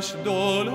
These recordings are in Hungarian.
Szíves dolog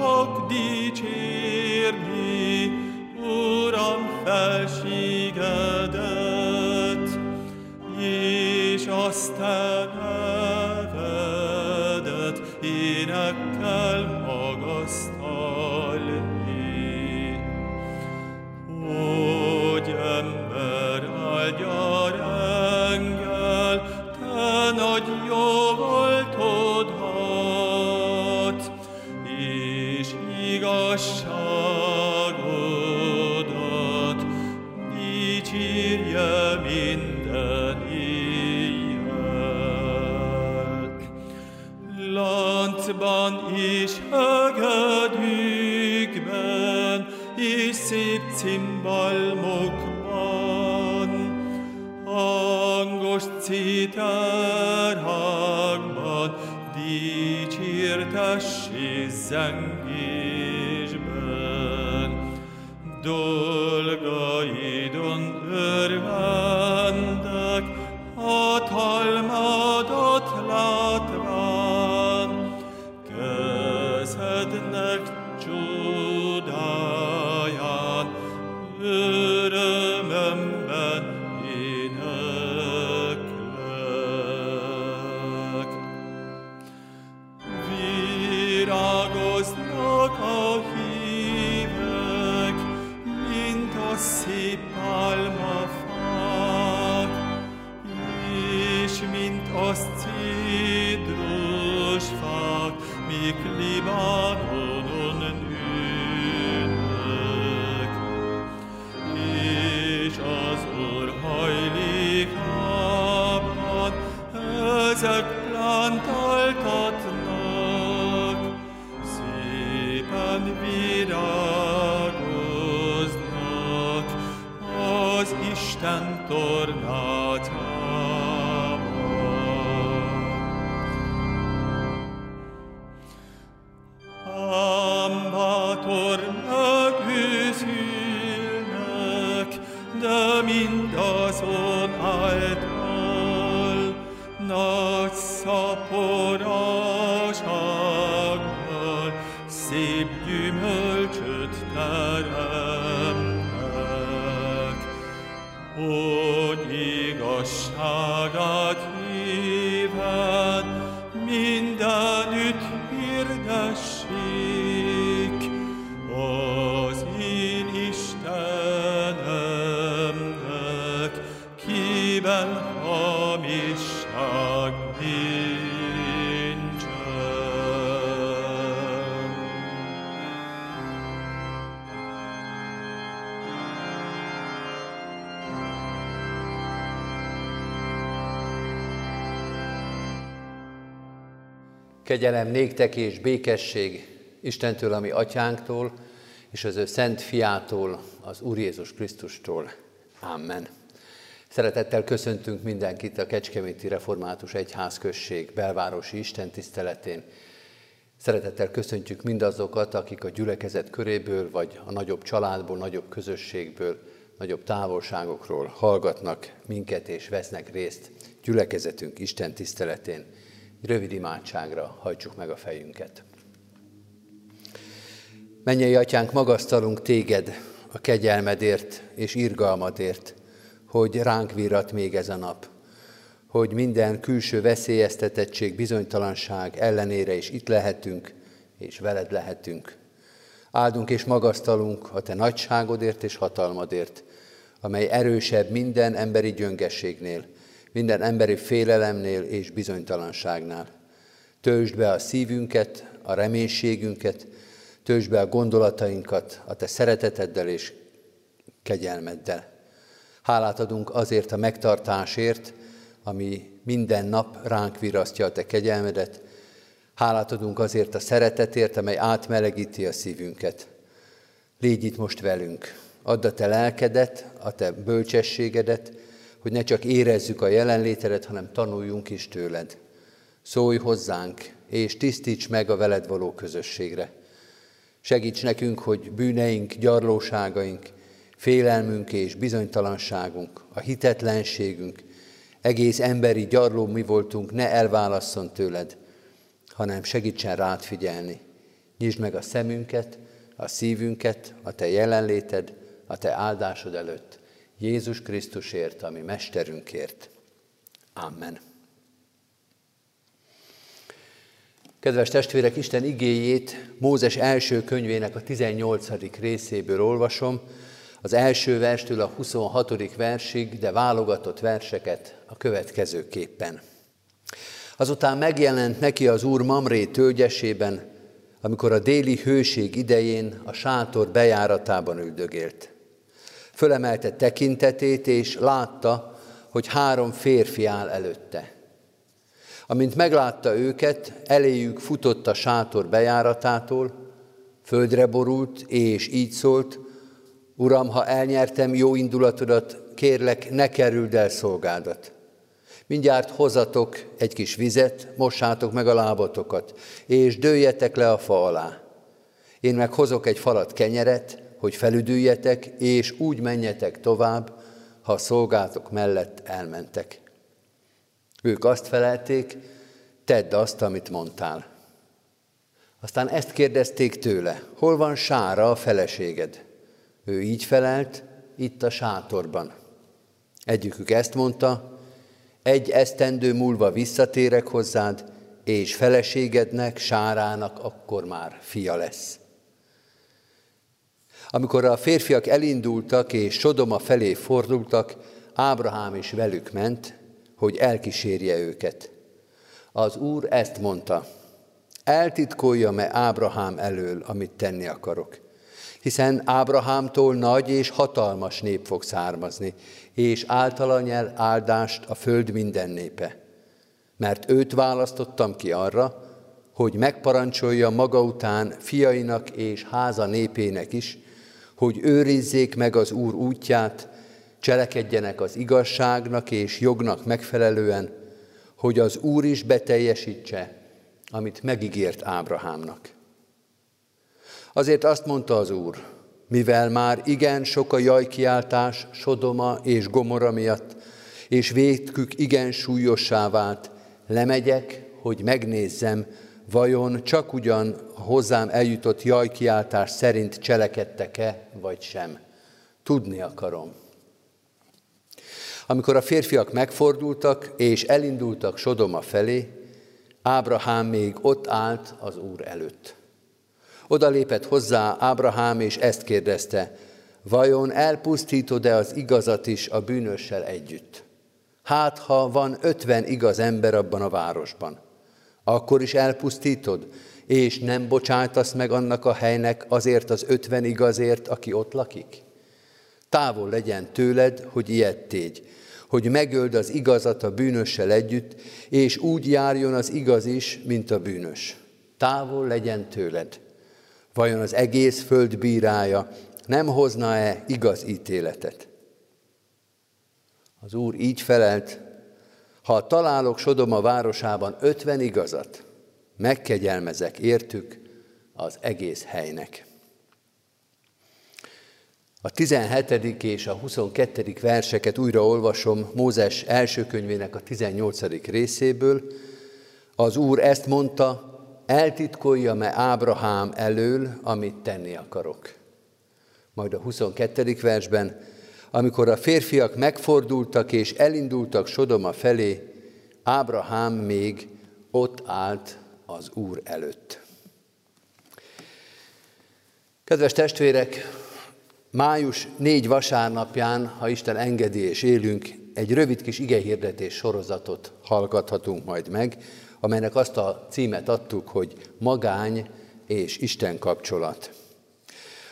ögedik ben isip timbal mukman angoş citer hagman dicir taşı zengir ben. Dolga idon ırvan Vater. Kegyelem néktek és békesség Istentől, ami atyánktól, és az ő szent fiától, az Úr Jézus Krisztustól. Amen. Szeretettel köszöntünk mindenkit a Kecskeméti Református Egyházközség belvárosi istentiszteletén. Szeretettel köszöntjük mindazokat, akik a gyülekezet köréből, vagy a nagyobb családból, nagyobb közösségből, nagyobb távolságokról hallgatnak minket és vesznek részt gyülekezetünk Isten tiszteletén. Rövid imádságra hajtsuk meg a fejünket. Mennyei atyánk, magasztalunk téged a kegyelmedért és irgalmadért, hogy ránk virrat még ez a nap, hogy minden külső veszélyeztetettség, bizonytalanság ellenére is itt lehetünk, és veled lehetünk. Áldunk és magasztalunk a te nagyságodért és hatalmadért, amely erősebb minden emberi gyöngességnél, minden emberi félelemnél és bizonytalanságnál. Töltsd be a szívünket, a reménységünket, töltsd be a gondolatainkat a te szereteteddel és kegyelmeddel. Hálát adunk azért a megtartásért, ami minden nap ránk virasztja a te kegyelmedet. Hálát adunk azért a szeretetért, amely átmelegíti a szívünket. Légy itt most velünk. Add a te lelkedet, a te bölcsességedet, hogy ne csak érezzük a jelenlétedet, hanem tanuljunk is tőled. Szólj hozzánk, és tisztíts meg a veled való közösségre. Segíts nekünk, hogy bűneink, gyarlóságaink, félelmünk és bizonytalanságunk, a hitetlenségünk, egész emberi gyarló mi voltunk, ne elválasszon tőled, hanem segítsen rád figyelni, Nyisd meg a szemünket, a szívünket, a Te jelenléted, a Te áldásod előtt. Jézus Krisztusért, ami Mesterünkért. Amen. Kedves testvérek, Isten igéjét Mózes első könyvének a 18. részéből olvasom, az első verstől a 26. versig, de válogatott verseket a következőképpen. Azután megjelent neki az úr Mamré tölgyesében, amikor a déli hőség idején a sátor bejáratában üldögélt. Fölemelte tekintetét, és látta, hogy három férfi áll előtte. Amint meglátta őket, eléjük futott a sátor bejáratától, földre borult, és így szólt, Uram, ha elnyertem jó indulatodat, kérlek, ne kerüld el szolgádat. Mindjárt hozatok egy kis vizet, mossátok meg a lábatokat, és dőljetek le a fa alá. Én meg hozok egy falat kenyeret, hogy felüdüljetek, és úgy menjetek tovább, ha a szolgátok mellett elmentek. Ők azt felelték, tedd azt, amit mondtál. Aztán ezt kérdezték tőle, hol van Sára a feleséged? Ő így felelt, itt a sátorban. Egyikük ezt mondta, egy esztendő múlva visszatérek hozzád, és feleségednek, Sárának akkor már fia lesz. Amikor a férfiak elindultak és Sodoma felé fordultak, Ábrahám is velük ment, hogy elkísérje őket. Az Úr ezt mondta, eltitkolja-e Ábrahám elől, amit tenni akarok hiszen Ábrahámtól nagy és hatalmas nép fog származni, és általa nyel áldást a föld minden népe. Mert őt választottam ki arra, hogy megparancsolja maga után fiainak és háza népének is, hogy őrizzék meg az Úr útját, cselekedjenek az igazságnak és jognak megfelelően, hogy az Úr is beteljesítse, amit megígért Ábrahámnak. Azért azt mondta az Úr, mivel már igen sok a jajkiáltás Sodoma és Gomora miatt, és vétkük igen súlyossá vált, lemegyek, hogy megnézzem, vajon csak ugyan hozzám eljutott jajkiáltás szerint cselekedtek-e, vagy sem. Tudni akarom. Amikor a férfiak megfordultak és elindultak Sodoma felé, Ábrahám még ott állt az Úr előtt. Oda lépett hozzá Ábrahám, és ezt kérdezte, vajon elpusztítod-e az igazat is a bűnössel együtt? Hát, ha van ötven igaz ember abban a városban, akkor is elpusztítod, és nem bocsátasz meg annak a helynek azért az ötven igazért, aki ott lakik? Távol legyen tőled, hogy ilyet tégy, hogy megöld az igazat a bűnössel együtt, és úgy járjon az igaz is, mint a bűnös. Távol legyen tőled. Vajon az egész föld bírája nem hozna-e igaz ítéletet? Az Úr így felelt, ha találok Sodoma városában ötven igazat, megkegyelmezek értük az egész helynek. A 17. és a 22. verseket újra olvasom Mózes első könyvének a 18. részéből. Az Úr ezt mondta, eltitkolja-e Ábrahám elől, amit tenni akarok. Majd a 22. versben, amikor a férfiak megfordultak és elindultak Sodoma felé, Ábrahám még ott állt az Úr előtt. Kedves testvérek, május négy vasárnapján, ha Isten engedi és élünk, egy rövid kis igehirdetés sorozatot hallgathatunk majd meg, amelynek azt a címet adtuk, hogy magány és Isten kapcsolat.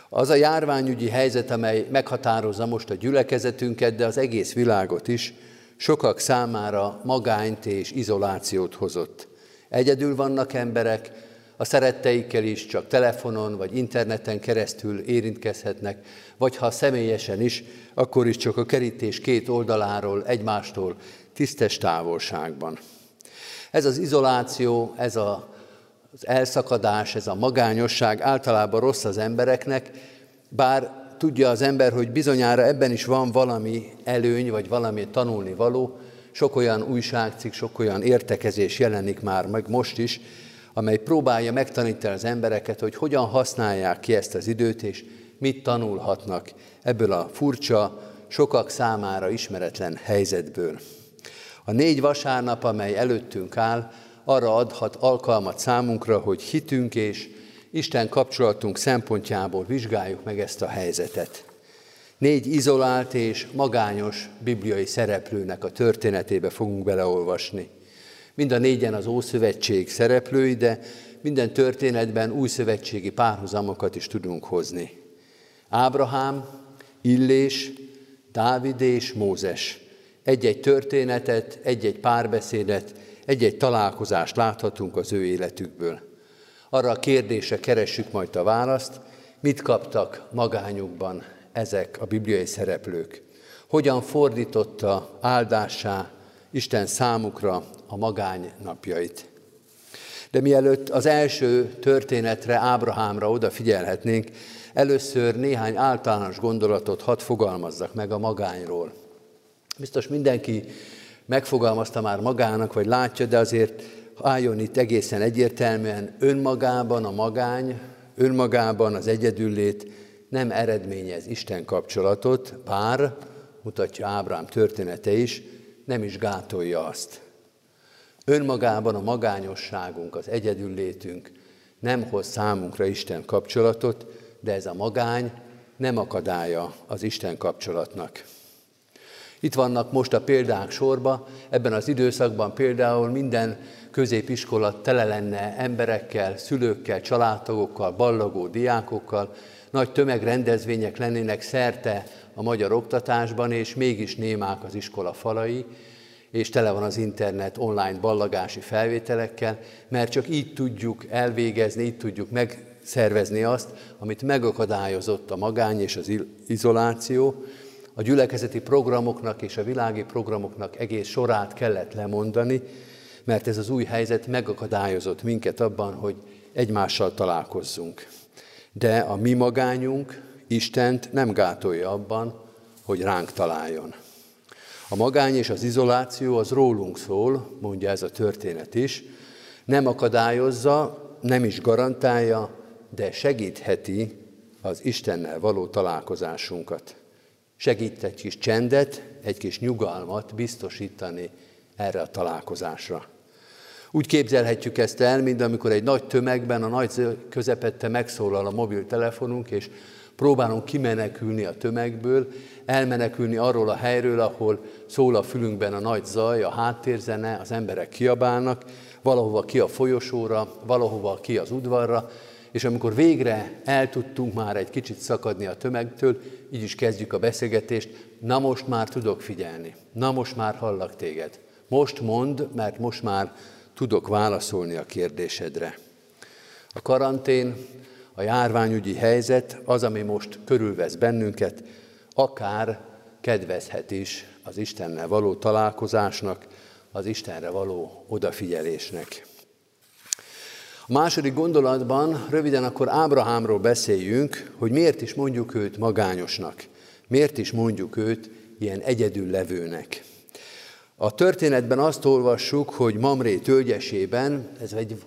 Az a járványügyi helyzet, amely meghatározza most a gyülekezetünket, de az egész világot is, sokak számára magányt és izolációt hozott. Egyedül vannak emberek, a szeretteikkel is csak telefonon vagy interneten keresztül érintkezhetnek, vagy ha személyesen is, akkor is csak a kerítés két oldaláról egymástól tisztes távolságban. Ez az izoláció, ez a, az elszakadás, ez a magányosság általában rossz az embereknek, bár tudja az ember, hogy bizonyára ebben is van valami előny, vagy valami tanulni való. Sok olyan újságcikk, sok olyan értekezés jelenik már meg most is, amely próbálja megtanítani az embereket, hogy hogyan használják ki ezt az időt, és mit tanulhatnak ebből a furcsa, sokak számára ismeretlen helyzetből. A négy vasárnap, amely előttünk áll, arra adhat alkalmat számunkra, hogy hitünk és Isten kapcsolatunk szempontjából vizsgáljuk meg ezt a helyzetet. Négy izolált és magányos bibliai szereplőnek a történetébe fogunk beleolvasni. Mind a négyen az Ószövetség szereplői, de minden történetben új szövetségi párhuzamokat is tudunk hozni. Ábrahám, Illés, Dávid és Mózes. Egy-egy történetet, egy-egy párbeszédet, egy-egy találkozást láthatunk az ő életükből. Arra a kérdésre keressük majd a választ, mit kaptak magányukban ezek a bibliai szereplők. Hogyan fordította áldássá Isten számukra a magány napjait. De mielőtt az első történetre, Ábrahámra odafigyelhetnénk, először néhány általános gondolatot hadd fogalmazzak meg a magányról. Biztos mindenki megfogalmazta már magának, vagy látja, de azért álljon itt egészen egyértelműen, önmagában a magány, önmagában az egyedüllét nem eredményez Isten kapcsolatot, bár, mutatja Ábrám története is, nem is gátolja azt. Önmagában a magányosságunk, az egyedüllétünk nem hoz számunkra Isten kapcsolatot, de ez a magány nem akadálya az Isten kapcsolatnak. Itt vannak most a példák sorba, ebben az időszakban például minden középiskola tele lenne emberekkel, szülőkkel, családtagokkal, ballagó diákokkal, nagy tömegrendezvények lennének szerte a magyar oktatásban, és mégis némák az iskola falai, és tele van az internet online ballagási felvételekkel, mert csak így tudjuk elvégezni, így tudjuk megszervezni azt, amit megakadályozott a magány és az izoláció. A gyülekezeti programoknak és a világi programoknak egész sorát kellett lemondani, mert ez az új helyzet megakadályozott minket abban, hogy egymással találkozzunk. De a mi magányunk Istent nem gátolja abban, hogy ránk találjon. A magány és az izoláció az rólunk szól, mondja ez a történet is, nem akadályozza, nem is garantálja, de segítheti az Istennel való találkozásunkat. Segít egy kis csendet, egy kis nyugalmat biztosítani erre a találkozásra. Úgy képzelhetjük ezt el, mint amikor egy nagy tömegben, a nagy közepette megszólal a mobiltelefonunk, és próbálunk kimenekülni a tömegből, elmenekülni arról a helyről, ahol szól a fülünkben a nagy zaj, a háttérzene, az emberek kiabálnak, valahova ki a folyosóra, valahova ki az udvarra, és amikor végre el tudtunk már egy kicsit szakadni a tömegtől, így is kezdjük a beszélgetést, na most már tudok figyelni, na most már hallak téged. Most mond, mert most már tudok válaszolni a kérdésedre. A karantén, a járványügyi helyzet, az, ami most körülvesz bennünket, akár kedvezhet is az Istennel való találkozásnak, az Istenre való odafigyelésnek. A második gondolatban röviden akkor Ábrahámról beszéljünk, hogy miért is mondjuk őt magányosnak, miért is mondjuk őt ilyen egyedül levőnek. A történetben azt olvassuk, hogy Mamré tölgyesében, ez egy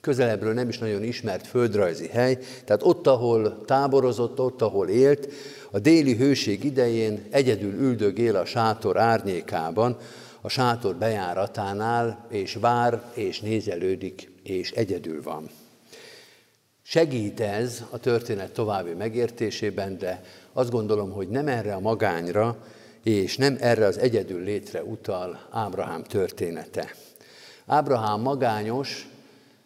közelebbről nem is nagyon ismert földrajzi hely, tehát ott, ahol táborozott, ott, ahol élt, a déli hőség idején egyedül üldögél a sátor árnyékában, a sátor bejáratánál, és vár, és nézelődik, és egyedül van. Segít ez a történet további megértésében, de azt gondolom, hogy nem erre a magányra, és nem erre az egyedül létre utal Ábrahám története. Ábrahám magányos,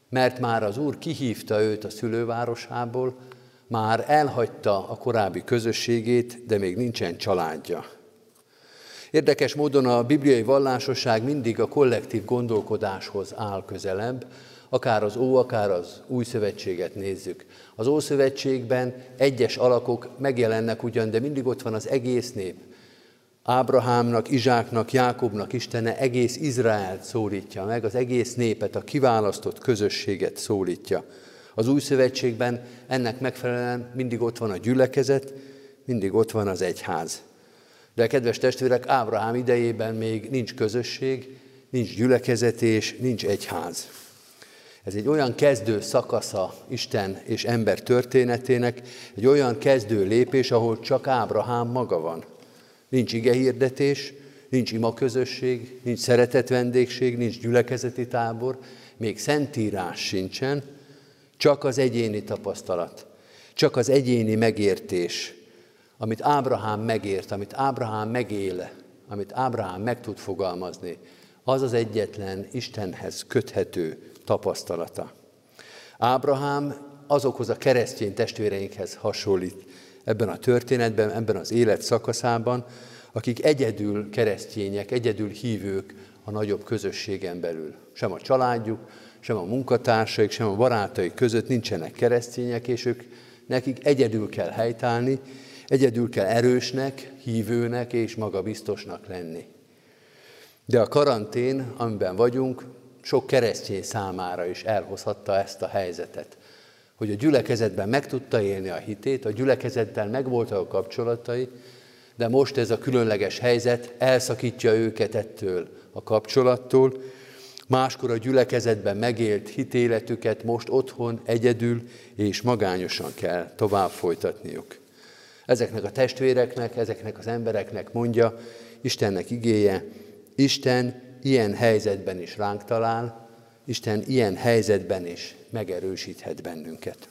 mert már az Úr kihívta őt a szülővárosából, már elhagyta a korábbi közösségét, de még nincsen családja. Érdekes módon a bibliai vallásosság mindig a kollektív gondolkodáshoz áll közelebb, akár az Ó, akár az Új Szövetséget nézzük. Az Ószövetségben egyes alakok megjelennek ugyan, de mindig ott van az egész nép. Ábrahámnak, Izsáknak, Jákobnak Istene egész Izraelt szólítja meg, az egész népet, a kiválasztott közösséget szólítja. Az új szövetségben ennek megfelelően mindig ott van a gyülekezet, mindig ott van az egyház. De kedves testvérek, Ábrahám idejében még nincs közösség, nincs gyülekezet és nincs egyház. Ez egy olyan kezdő szakasza Isten és ember történetének, egy olyan kezdő lépés, ahol csak Ábrahám maga van. Nincs igehirdetés, nincs ima közösség, nincs szeretet vendégség, nincs gyülekezeti tábor, még szentírás sincsen, csak az egyéni tapasztalat, csak az egyéni megértés, amit Ábrahám megért, amit Ábrahám megél, amit Ábrahám meg tud fogalmazni, az az egyetlen Istenhez köthető tapasztalata. Ábrahám azokhoz a keresztény testvéreinkhez hasonlít ebben a történetben, ebben az élet szakaszában, akik egyedül keresztények, egyedül hívők a nagyobb közösségen belül. Sem a családjuk, sem a munkatársaik, sem a barátaik között nincsenek keresztények, és ők nekik egyedül kell helytállni, egyedül kell erősnek, hívőnek és magabiztosnak lenni. De a karantén, amiben vagyunk, sok keresztény számára is elhozhatta ezt a helyzetet. Hogy a gyülekezetben meg tudta élni a hitét, a gyülekezettel megvoltak a kapcsolatai, de most ez a különleges helyzet elszakítja őket ettől a kapcsolattól. Máskor a gyülekezetben megélt hitéletüket most otthon egyedül és magányosan kell tovább folytatniuk. Ezeknek a testvéreknek, ezeknek az embereknek mondja Istennek igéje, Isten ilyen helyzetben is ránk talál, Isten ilyen helyzetben is megerősíthet bennünket.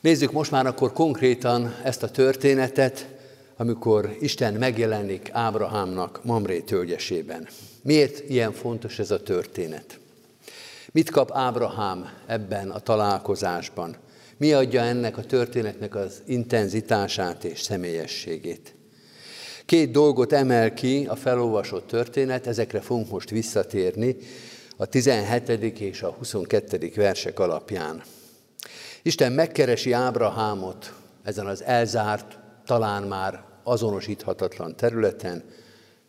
Nézzük most már akkor konkrétan ezt a történetet, amikor Isten megjelenik Ábrahámnak Mamré tölgyesében. Miért ilyen fontos ez a történet? Mit kap Ábrahám ebben a találkozásban? Mi adja ennek a történetnek az intenzitását és személyességét? Két dolgot emel ki a felolvasott történet, ezekre fogunk most visszatérni a 17. és a 22. versek alapján. Isten megkeresi Ábrahámot ezen az elzárt, talán már azonosíthatatlan területen,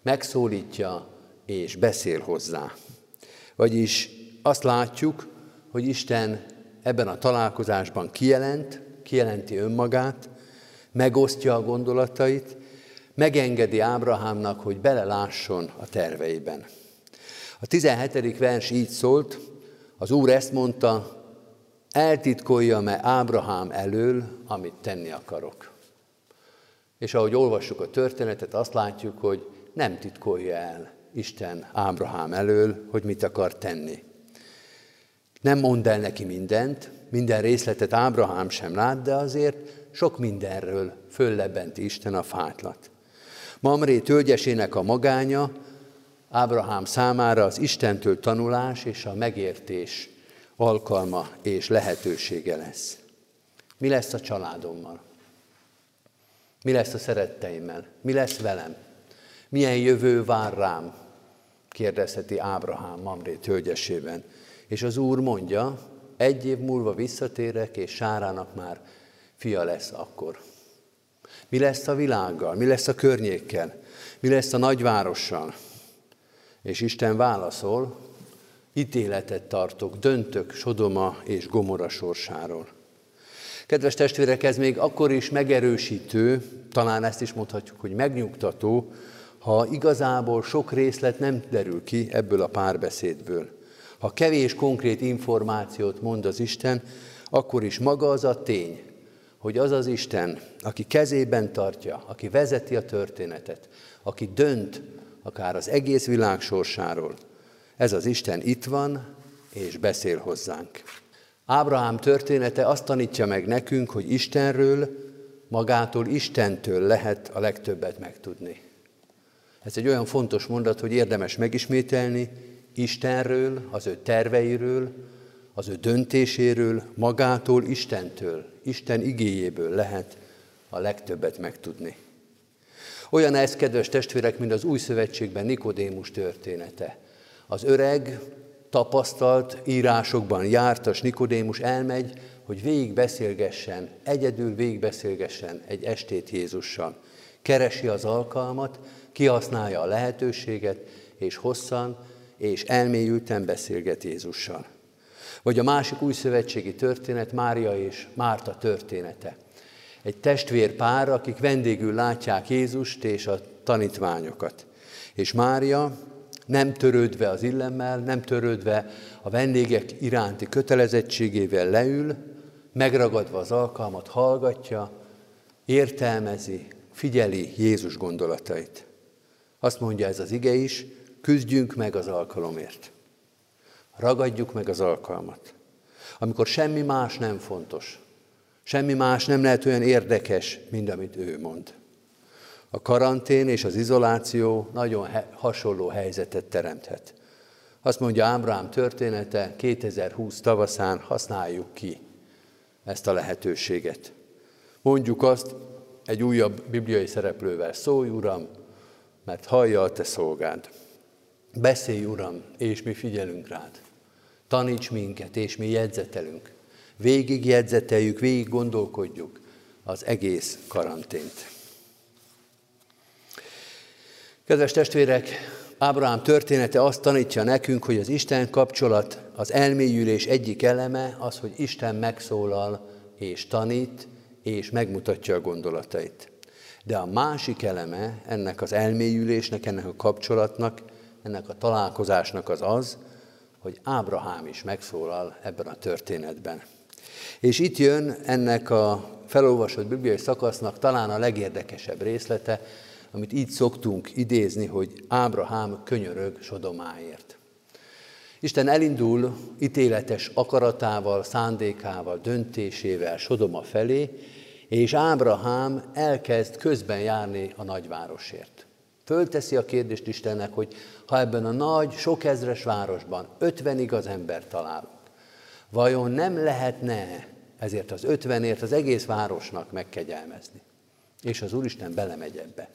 megszólítja és beszél hozzá. Vagyis azt látjuk, hogy Isten ebben a találkozásban kijelent, kijelenti önmagát, megosztja a gondolatait, megengedi Ábrahámnak, hogy belelásson a terveiben. A 17. vers így szólt, az Úr ezt mondta, eltitkolja-e Ábrahám elől, amit tenni akarok. És ahogy olvassuk a történetet, azt látjuk, hogy nem titkolja el Isten Ábrahám elől, hogy mit akar tenni. Nem mond el neki mindent, minden részletet Ábrahám sem lát, de azért sok mindenről föllebenti Isten a fátlat. Mamré tölgyesének a magánya Ábrahám számára az Istentől tanulás és a megértés alkalma és lehetősége lesz. Mi lesz a családommal? Mi lesz a szeretteimmel? Mi lesz velem? Milyen jövő vár rám? kérdezheti Ábrahám Mamré tölgyesében. És az Úr mondja, egy év múlva visszatérek, és Sárának már fia lesz akkor. Mi lesz a világgal? Mi lesz a környékkel? Mi lesz a nagyvárossal? És Isten válaszol, ítéletet tartok, döntök Sodoma és Gomora sorsáról. Kedves testvérek, ez még akkor is megerősítő, talán ezt is mondhatjuk, hogy megnyugtató, ha igazából sok részlet nem derül ki ebből a párbeszédből. Ha kevés konkrét információt mond az Isten, akkor is maga az a tény, hogy az az Isten, aki kezében tartja, aki vezeti a történetet, aki dönt akár az egész világ sorsáról, ez az Isten itt van, és beszél hozzánk. Ábrahám története azt tanítja meg nekünk, hogy Istenről, magától Istentől lehet a legtöbbet megtudni. Ez egy olyan fontos mondat, hogy érdemes megismételni, Istenről, az ő terveiről, az ő döntéséről, magától, Istentől, Isten igéjéből lehet a legtöbbet megtudni. Olyan ez, kedves testvérek, mint az új szövetségben Nikodémus története. Az öreg, tapasztalt írásokban jártas Nikodémus elmegy, hogy végig beszélgessen, egyedül végig beszélgessen egy estét Jézussal. Keresi az alkalmat, kihasználja a lehetőséget, és hosszan és elmélyülten beszélget Jézussal. Vagy a másik új szövetségi történet, Mária és Márta története. Egy testvérpár, akik vendégül látják Jézust és a tanítványokat. És Mária nem törődve az illemmel, nem törődve a vendégek iránti kötelezettségével leül, megragadva az alkalmat, hallgatja, értelmezi, figyeli Jézus gondolatait. Azt mondja ez az ige is, küzdjünk meg az alkalomért. Ragadjuk meg az alkalmat. Amikor semmi más nem fontos, semmi más nem lehet olyan érdekes, mint amit ő mond. A karantén és az izoláció nagyon hasonló helyzetet teremthet. Azt mondja Ábrám története, 2020 tavaszán használjuk ki ezt a lehetőséget. Mondjuk azt egy újabb bibliai szereplővel, szólj Uram, mert hallja a te szolgád. Beszélj Uram, és mi figyelünk rád. Taníts minket, és mi jegyzetelünk. Végig jegyzeteljük, végig gondolkodjuk az egész karantént. Kedves testvérek, Ábrahám története azt tanítja nekünk, hogy az Isten kapcsolat, az elmélyülés egyik eleme az, hogy Isten megszólal és tanít, és megmutatja a gondolatait. De a másik eleme ennek az elmélyülésnek, ennek a kapcsolatnak, ennek a találkozásnak az az, hogy Ábrahám is megszólal ebben a történetben. És itt jön ennek a felolvasott bibliai szakasznak talán a legérdekesebb részlete, amit így szoktunk idézni, hogy Ábrahám könyörög Sodomáért. Isten elindul ítéletes akaratával, szándékával, döntésével Sodoma felé, és Ábrahám elkezd közben járni a nagyvárosért. Fölteszi a kérdést Istennek, hogy ha ebben a nagy, sok ezres városban 50 igaz ember találunk, vajon nem lehetne ezért az ötvenért az egész városnak megkegyelmezni? És az Úristen belemegy ebbe.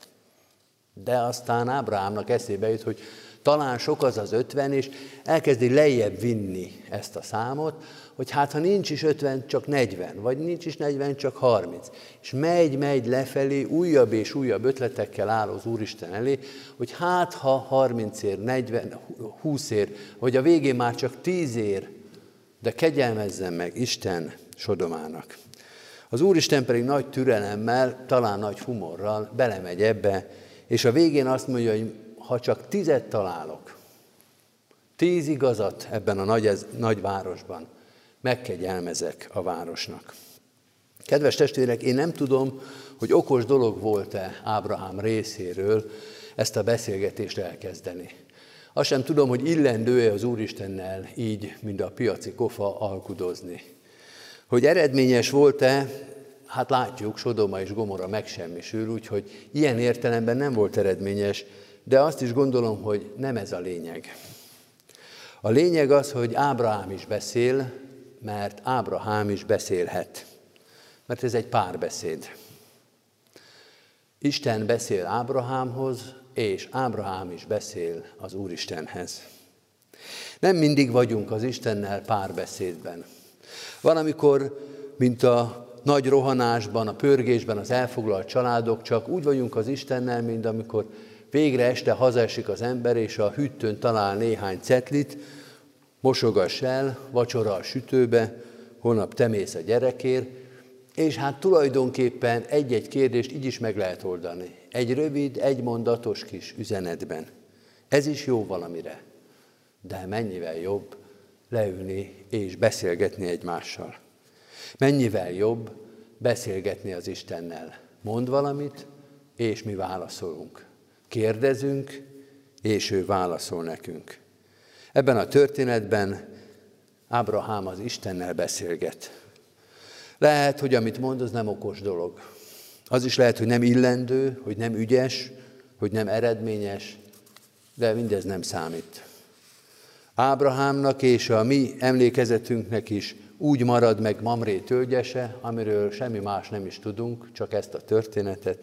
De aztán Ábrahámnak eszébe jut, hogy talán sok az az ötven, és elkezdi lejjebb vinni ezt a számot, hogy hát ha nincs is ötven, csak 40, vagy nincs is 40, csak 30. És megy, megy lefelé, újabb és újabb ötletekkel áll az Úristen elé, hogy hát ha 30 ér, 40, 20 ér, vagy a végén már csak 10 ér, de kegyelmezzen meg Isten Sodomának. Az Úristen pedig nagy türelemmel, talán nagy humorral belemegy ebbe, és a végén azt mondja, hogy ha csak tizet találok, tíz igazat ebben a nagy, ez, nagy városban, megkegyelmezek a városnak. Kedves testvérek, én nem tudom, hogy okos dolog volt-e Ábrahám részéről ezt a beszélgetést elkezdeni. Azt sem tudom, hogy illendő-e az Úristennel így, mint a piaci kofa alkudozni. Hogy eredményes volt-e, hát látjuk, Sodoma és Gomora megsemmisül, úgyhogy ilyen értelemben nem volt eredményes, de azt is gondolom, hogy nem ez a lényeg. A lényeg az, hogy Ábrahám is beszél, mert Ábrahám is beszélhet. Mert ez egy párbeszéd. Isten beszél Ábrahámhoz, és Ábrahám is beszél az Úristenhez. Nem mindig vagyunk az Istennel párbeszédben. Van, amikor, mint a nagy rohanásban, a pörgésben az elfoglalt családok, csak úgy vagyunk az Istennel, mint amikor végre este hazaesik az ember, és a hűtőn talál néhány cetlit, mosogass el, vacsora a sütőbe, holnap temész a gyerekért, és hát tulajdonképpen egy-egy kérdést így is meg lehet oldani. Egy rövid, egy mondatos kis üzenetben. Ez is jó valamire. De mennyivel jobb leülni és beszélgetni egymással. Mennyivel jobb beszélgetni az Istennel. Mond valamit, és mi válaszolunk. Kérdezünk, és ő válaszol nekünk. Ebben a történetben Ábrahám az Istennel beszélget. Lehet, hogy amit mond, az nem okos dolog. Az is lehet, hogy nem illendő, hogy nem ügyes, hogy nem eredményes, de mindez nem számít. Ábrahámnak és a mi emlékezetünknek is úgy marad meg Mamré tölgyese, amiről semmi más nem is tudunk, csak ezt a történetet.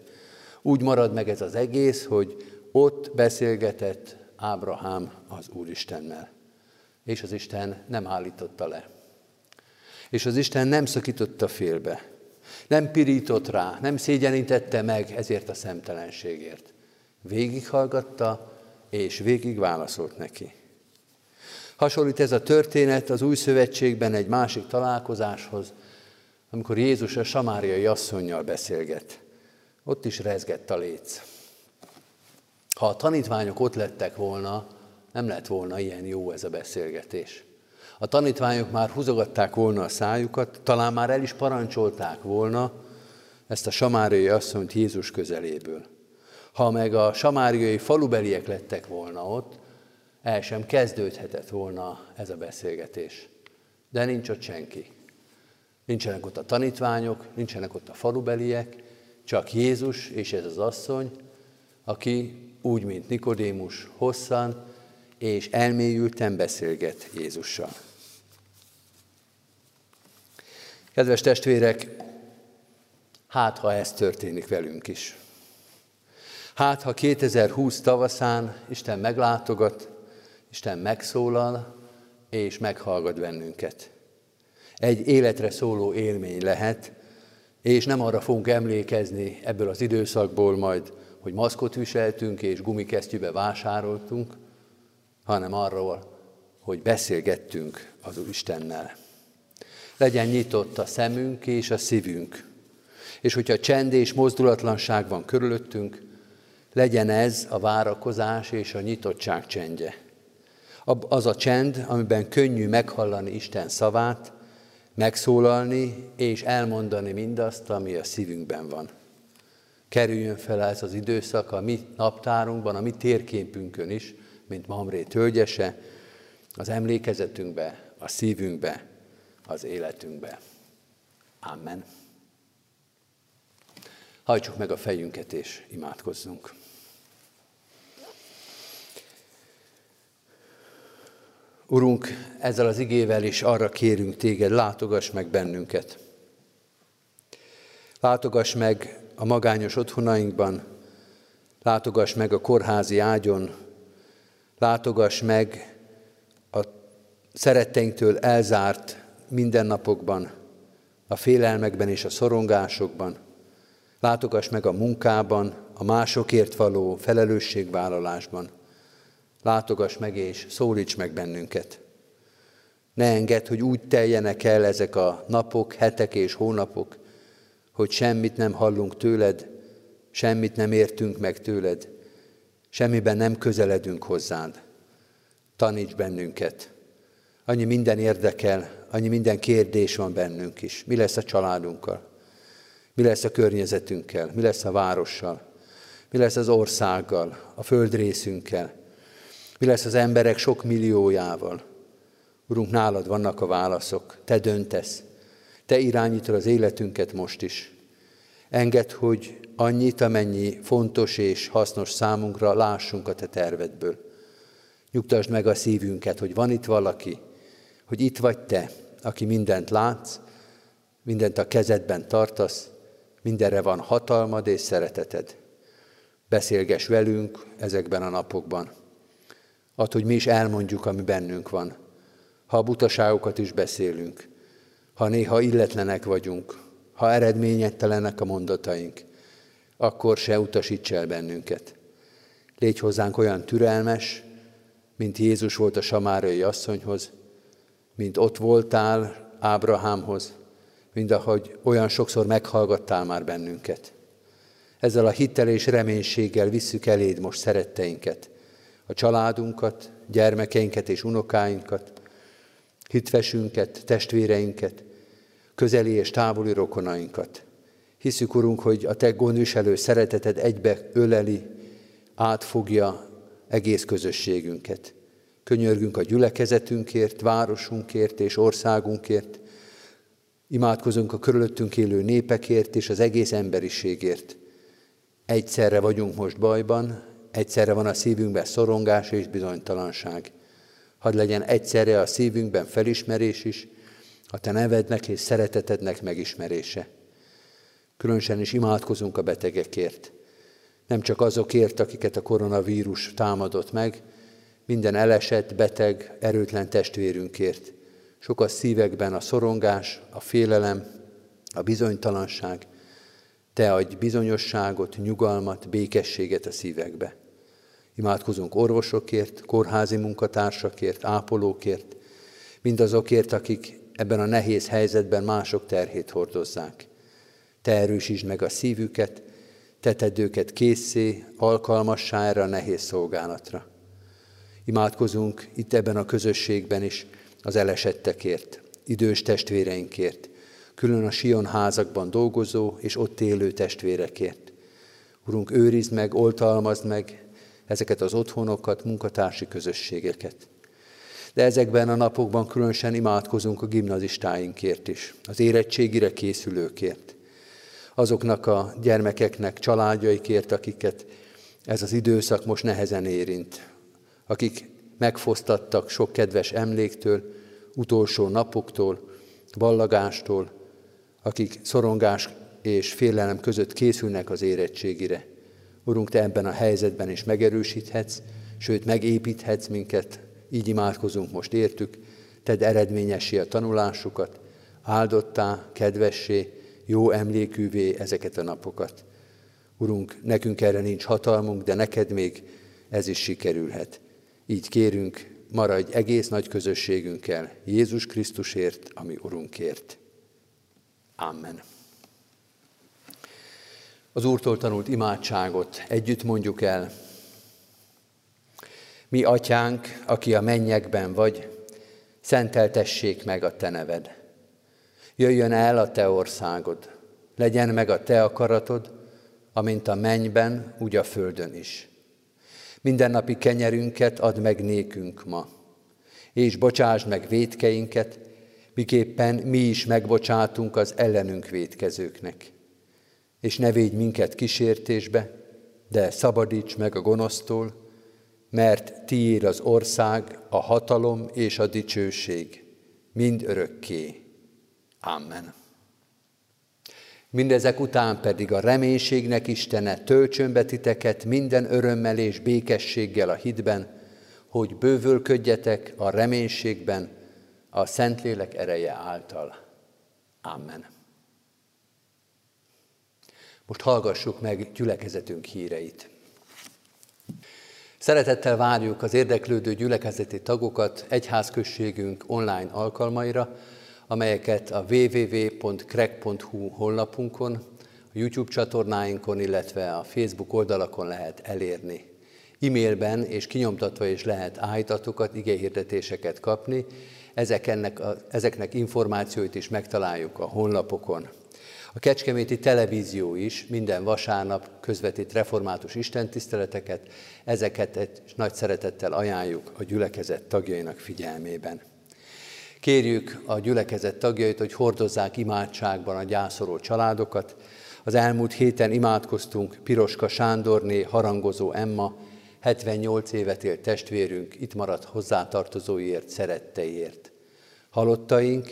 Úgy marad meg ez az egész, hogy ott beszélgetett Ábrahám az Úristennel. És az Isten nem állította le. És az Isten nem szakította félbe. Nem pirított rá, nem szégyenítette meg ezért a szemtelenségért. Végighallgatta, és végig válaszolt neki. Hasonlít ez a történet az új szövetségben egy másik találkozáshoz, amikor Jézus a samáriai asszonynal beszélget. Ott is rezgett a léc. Ha a tanítványok ott lettek volna, nem lett volna ilyen jó ez a beszélgetés. A tanítványok már húzogatták volna a szájukat, talán már el is parancsolták volna ezt a samáriai asszonyt Jézus közeléből. Ha meg a samáriai falubeliek lettek volna ott, el sem kezdődhetett volna ez a beszélgetés. De nincs ott senki. Nincsenek ott a tanítványok, nincsenek ott a falubeliek, csak Jézus és ez az asszony, aki úgy, mint Nikodémus, hosszan és elmélyülten beszélget Jézussal. Kedves testvérek, hát ha ez történik velünk is. Hát ha 2020 tavaszán Isten meglátogat, Isten megszólal, és meghallgat bennünket. Egy életre szóló élmény lehet, és nem arra fogunk emlékezni ebből az időszakból majd, hogy maszkot viseltünk és gumikesztyűbe vásároltunk, hanem arról, hogy beszélgettünk az Istennel. Legyen nyitott a szemünk és a szívünk, és hogyha csend és mozdulatlanság van körülöttünk, legyen ez a várakozás és a nyitottság csendje. Az a csend, amiben könnyű meghallani Isten szavát, megszólalni és elmondani mindazt, ami a szívünkben van. Kerüljön fel ez az időszak a mi naptárunkban, a mi térképünkön is, mint Mamré tölgyese, az emlékezetünkbe, a szívünkbe, az életünkbe. Amen. Hajtsuk meg a fejünket és imádkozzunk. Urunk, ezzel az igével is arra kérünk téged, látogass meg bennünket. Látogass meg a magányos otthonainkban, látogass meg a kórházi ágyon, látogass meg a szeretteinktől elzárt mindennapokban, a félelmekben és a szorongásokban, látogass meg a munkában, a másokért való felelősségvállalásban, látogass meg és szólíts meg bennünket. Ne engedd, hogy úgy teljenek el ezek a napok, hetek és hónapok, hogy semmit nem hallunk tőled, semmit nem értünk meg tőled, semmiben nem közeledünk hozzád. Taníts bennünket. Annyi minden érdekel, annyi minden kérdés van bennünk is. Mi lesz a családunkkal? Mi lesz a környezetünkkel? Mi lesz a várossal? Mi lesz az országgal, a földrészünkkel? Mi lesz az emberek sok milliójával? Urunk, nálad vannak a válaszok, te döntesz, te irányítod az életünket most is. Engedd, hogy annyit, amennyi fontos és hasznos számunkra lássunk a te tervedből. Nyugtasd meg a szívünket, hogy van itt valaki, hogy itt vagy te, aki mindent látsz, mindent a kezedben tartasz, mindenre van hatalmad és szereteted. Beszélges velünk ezekben a napokban. Add, hogy mi is elmondjuk, ami bennünk van. Ha a butaságokat is beszélünk, ha néha illetlenek vagyunk, ha eredményetelenek a mondataink, akkor se utasíts el bennünket. Légy hozzánk olyan türelmes, mint Jézus volt a samárai asszonyhoz, mint ott voltál Ábrahámhoz, mint ahogy olyan sokszor meghallgattál már bennünket. Ezzel a hittel és reménységgel visszük eléd most szeretteinket, a családunkat, gyermekeinket és unokáinkat, hitvesünket, testvéreinket, közeli és távoli rokonainkat. Hiszük, Urunk, hogy a Te gondviselő szereteted egybe öleli, átfogja egész közösségünket. Könyörgünk a gyülekezetünkért, városunkért és országunkért. Imádkozunk a körülöttünk élő népekért és az egész emberiségért. Egyszerre vagyunk most bajban, egyszerre van a szívünkben szorongás és bizonytalanság. Hadd legyen egyszerre a szívünkben felismerés is, a Te nevednek és szeretetednek megismerése. Különösen is imádkozunk a betegekért. Nem csak azokért, akiket a koronavírus támadott meg, minden elesett, beteg, erőtlen testvérünkért. Sok a szívekben a szorongás, a félelem, a bizonytalanság. Te adj bizonyosságot, nyugalmat, békességet a szívekbe. Imádkozunk orvosokért, kórházi munkatársakért, ápolókért, mindazokért, akik ebben a nehéz helyzetben mások terhét hordozzák. Te erősítsd meg a szívüket, te tedd őket készé, alkalmassá erre a nehéz szolgálatra. Imádkozunk itt ebben a közösségben is az elesettekért, idős testvéreinkért, külön a Sion házakban dolgozó és ott élő testvérekért. Urunk, őrizd meg, oltalmazd meg ezeket az otthonokat, munkatársi közösségeket. De ezekben a napokban különösen imádkozunk a gimnazistáinkért is, az érettségire készülőkért, azoknak a gyermekeknek, családjaikért, akiket ez az időszak most nehezen érint, akik megfosztattak sok kedves emléktől, utolsó napoktól, ballagástól, akik szorongás és félelem között készülnek az érettségire. Urunk, Te ebben a helyzetben is megerősíthetsz, sőt megépíthetsz minket, így imádkozunk most értük, Tedd eredményessé a tanulásukat, áldottá, kedvessé, jó emlékűvé ezeket a napokat. Urunk, nekünk erre nincs hatalmunk, de neked még ez is sikerülhet. Így kérünk, maradj egész nagy közösségünkkel, Jézus Krisztusért, ami Urunkért. Amen. Az Úrtól tanult imádságot együtt mondjuk el. Mi, atyánk, aki a mennyekben vagy, szenteltessék meg a te neved. Jöjjön el a te országod, legyen meg a te akaratod, amint a mennyben, úgy a földön is. Mindennapi kenyerünket add meg nékünk ma, és bocsásd meg védkeinket, miképpen mi is megbocsátunk az ellenünk védkezőknek. És ne védj minket kísértésbe, de szabadíts meg a gonosztól, mert tiéd az ország, a hatalom és a dicsőség, mind örökké. Amen. Mindezek után pedig a reménységnek Istene töltsön be titeket minden örömmel és békességgel a hitben, hogy bővölködjetek a reménységben a Szentlélek ereje által. Amen. Most hallgassuk meg gyülekezetünk híreit. Szeretettel várjuk az érdeklődő gyülekezeti tagokat egyházközségünk online alkalmaira, amelyeket a www.crack.hu honlapunkon, a YouTube csatornáinkon, illetve a Facebook oldalakon lehet elérni. E-mailben és kinyomtatva is lehet állítatokat, igéhirdetéseket kapni, ezek ennek a, ezeknek információit is megtaláljuk a honlapokon. A Kecskeméti Televízió is minden vasárnap közvetít református istentiszteleteket, ezeket egy nagy szeretettel ajánljuk a gyülekezet tagjainak figyelmében. Kérjük a gyülekezet tagjait, hogy hordozzák imádságban a gyászoló családokat. Az elmúlt héten imádkoztunk Piroska Sándorné, harangozó Emma, 78 évet élt testvérünk, itt maradt hozzátartozóiért, szeretteiért. Halottaink,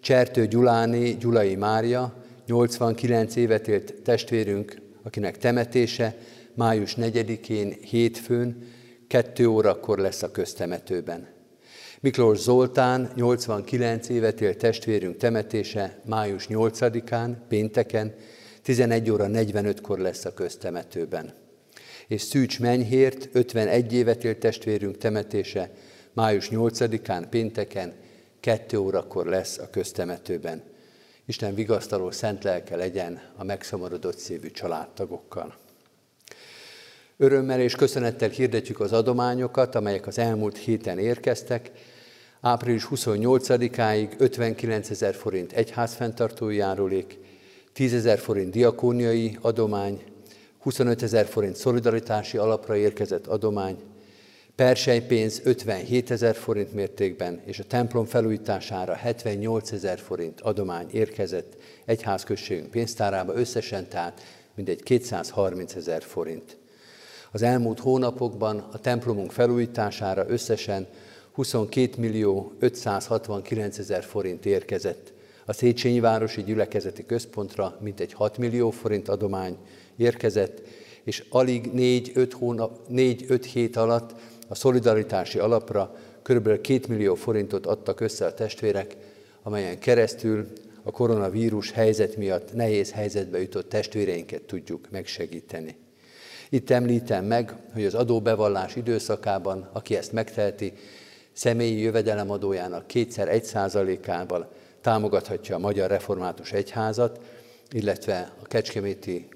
Csertő Gyuláné, Gyulai Mária, 89 évet élt testvérünk, akinek temetése május 4-én, hétfőn, 2 órakor lesz a köztemetőben. Miklós Zoltán, 89 évet élt testvérünk temetése május 8-án, pénteken, 11 óra 45-kor lesz a köztemetőben. És Szűcs Menyhért, 51 évet élt testvérünk temetése május 8-án, pénteken, 2 órakor lesz a köztemetőben. Isten vigasztaló szent lelke legyen a megszomorodott szívű családtagokkal. Örömmel és köszönettel hirdetjük az adományokat, amelyek az elmúlt héten érkeztek. Április 28-áig 59 ezer forint egyházfenntartói járulék, 10 ezer forint diakóniai adomány, 25 ezer forint szolidaritási alapra érkezett adomány, persejpénz 57 ezer forint mértékben, és a templom felújítására 78 ezer forint adomány érkezett egyházközségünk pénztárába, összesen tehát mindegy 230 ezer forint. Az elmúlt hónapokban a templomunk felújítására összesen 22 millió 569 ezer forint érkezett. A Széchenyi Városi Gyülekezeti Központra mintegy 6 millió forint adomány érkezett, és alig 4-5, hónap, 4-5 hét alatt a szolidaritási alapra kb. 2 millió forintot adtak össze a testvérek, amelyen keresztül a koronavírus helyzet miatt nehéz helyzetbe jutott testvéreinket tudjuk megsegíteni. Itt említem meg, hogy az adóbevallás időszakában, aki ezt megteheti, személyi jövedelemadójának kétszer egy százalékával támogathatja a Magyar Református Egyházat, illetve a Kecskeméti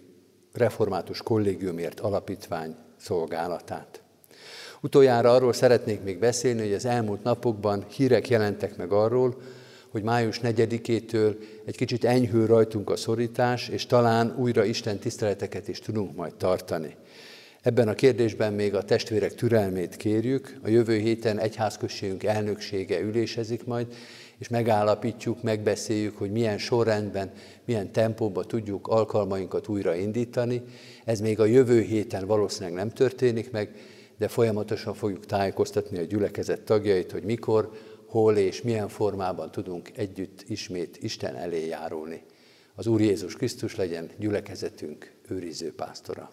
Református Kollégiumért Alapítvány szolgálatát. Utoljára arról szeretnék még beszélni, hogy az elmúlt napokban hírek jelentek meg arról, hogy május 4-től egy kicsit enyhül rajtunk a szorítás, és talán újra Isten tiszteleteket is tudunk majd tartani. Ebben a kérdésben még a testvérek türelmét kérjük. A jövő héten egyházközségünk elnöksége ülésezik majd, és megállapítjuk, megbeszéljük, hogy milyen sorrendben, milyen tempóban tudjuk alkalmainkat újra indítani. Ez még a jövő héten valószínűleg nem történik meg, de folyamatosan fogjuk tájékoztatni a gyülekezet tagjait, hogy mikor, hol és milyen formában tudunk együtt ismét Isten elé járulni. Az Úr Jézus Krisztus legyen gyülekezetünk őriző pásztora.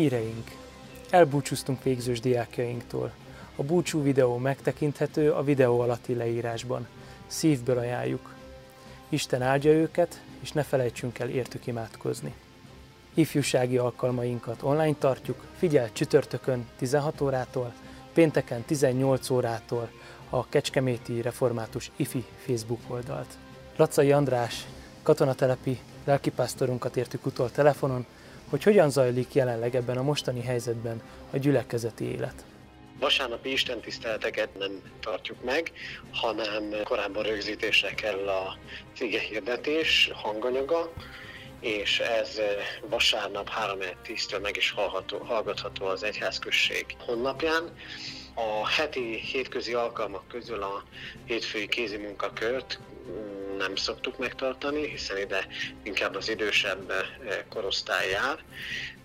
Híreink. Elbúcsúztunk végzős diákjainktól. A búcsú videó megtekinthető a videó alatti leírásban. Szívből ajánljuk. Isten áldja őket, és ne felejtsünk el értük imádkozni. Ifjúsági alkalmainkat online tartjuk, figyel csütörtökön 16 órától, pénteken 18 órától a Kecskeméti Református IFI Facebook oldalt. Lacai András, katonatelepi lelkipásztorunkat értük utol telefonon, hogy hogyan zajlik jelenleg ebben a mostani helyzetben a gyülekezeti élet. vasárnapi istentiszteleteket nem tartjuk meg, hanem korábban rögzítésre kell a cige hirdetés, hanganyaga, és ez vasárnap 3 től meg is hallható, hallgatható az Egyházközség honlapján. A heti hétközi alkalmak közül a hétfői kézi munkakört mm, nem szoktuk megtartani, hiszen ide inkább az idősebb korosztály jár,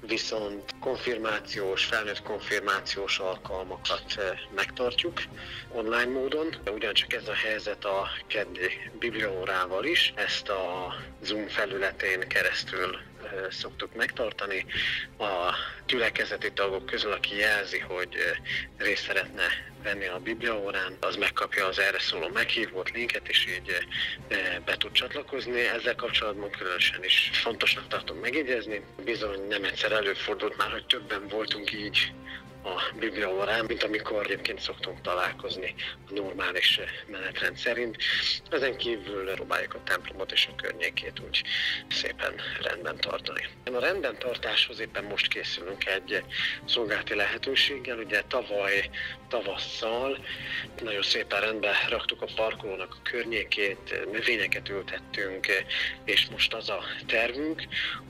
viszont konfirmációs, felnőtt konfirmációs alkalmakat megtartjuk online módon. Ugyancsak ez a helyzet a keddi bibliaórával is. Ezt a Zoom felületén keresztül szoktuk megtartani. A gyülekezeti tagok közül, aki jelzi, hogy részt szeretne venni a bibliaórán, az megkapja az erre szóló meghívót, linket, és így be tud csatlakozni. Ezzel kapcsolatban különösen is fontosnak tartom megjegyezni. Bizony nem egyszer előfordult már, hogy többen voltunk így a Biblia órán, mint amikor egyébként szoktunk találkozni a normális menetrend szerint. Ezen kívül próbáljuk a templomot és a környékét úgy szépen rendben tartani. A rendben tartáshoz éppen most készülünk egy szolgálati lehetőséggel. Ugye tavaly tavasszal nagyon szépen rendbe raktuk a parkolónak a környékét, növényeket ültettünk, és most az a tervünk,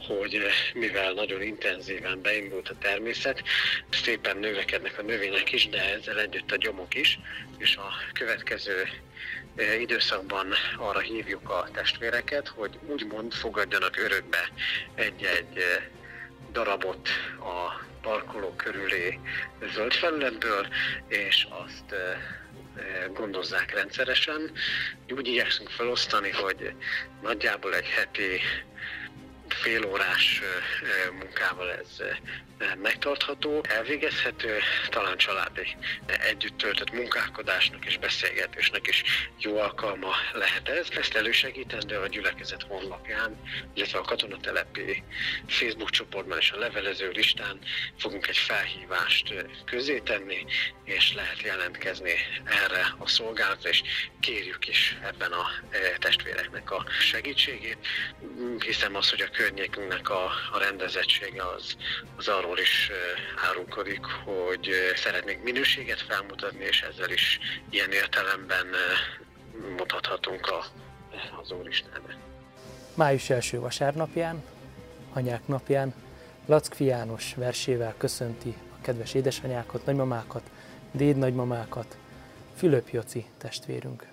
hogy mivel nagyon intenzíven beindult a természet, szépen növekednek a növények is, de ezzel együtt a gyomok is, és a következő időszakban arra hívjuk a testvéreket, hogy úgymond fogadjanak örökbe egy-egy darabot a parkoló körüli zöld felületből, és azt gondozzák rendszeresen. Úgy igyekszünk felosztani, hogy nagyjából egy heti félórás munkával ez megtartható, elvégezhető, talán családi együtt töltött munkálkodásnak és beszélgetésnek is jó alkalma lehet ez. Ezt elősegítendő a gyülekezet honlapján, illetve a katonatelepi Facebook csoportban és a levelező listán fogunk egy felhívást közé tenni, és lehet jelentkezni erre a szolgálatra, és kérjük is ebben a testvéreknek a segítségét. Hiszem az, hogy a környékünknek a, a rendezettsége az, az arról is árulkodik, hogy szeretnénk minőséget felmutatni, és ezzel is ilyen értelemben mutathatunk a, az Úristennek. Május első vasárnapján, anyák napján Lackfi János versével köszönti a kedves édesanyákat, nagymamákat, déd nagymamákat, Fülöp Joci testvérünk.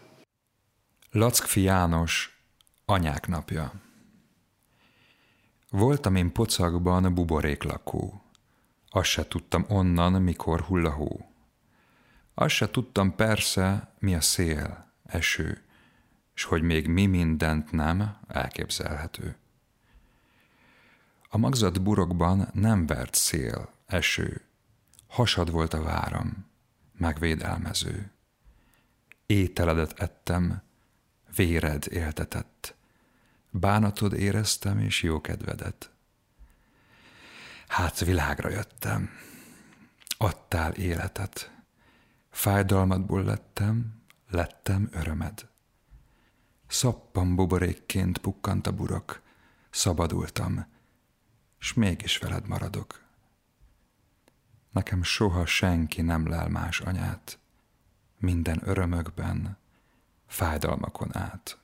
Lackfi János anyák napja Voltam én pocakban buboréklakó. Azt se tudtam onnan, mikor hull a hó. Azt se tudtam persze, mi a szél, eső, s hogy még mi mindent nem elképzelhető. A magzat burokban nem vert szél, eső, hasad volt a váram, megvédelmező. Ételedet ettem, véred éltetett, Bánatod éreztem, és jó kedvedet. Hát világra jöttem, adtál életet, fájdalmadból lettem, lettem örömed. Szappan buborékként pukkant a burok, szabadultam, s mégis veled maradok. Nekem soha senki nem lel más anyát, minden örömökben, fájdalmakon át.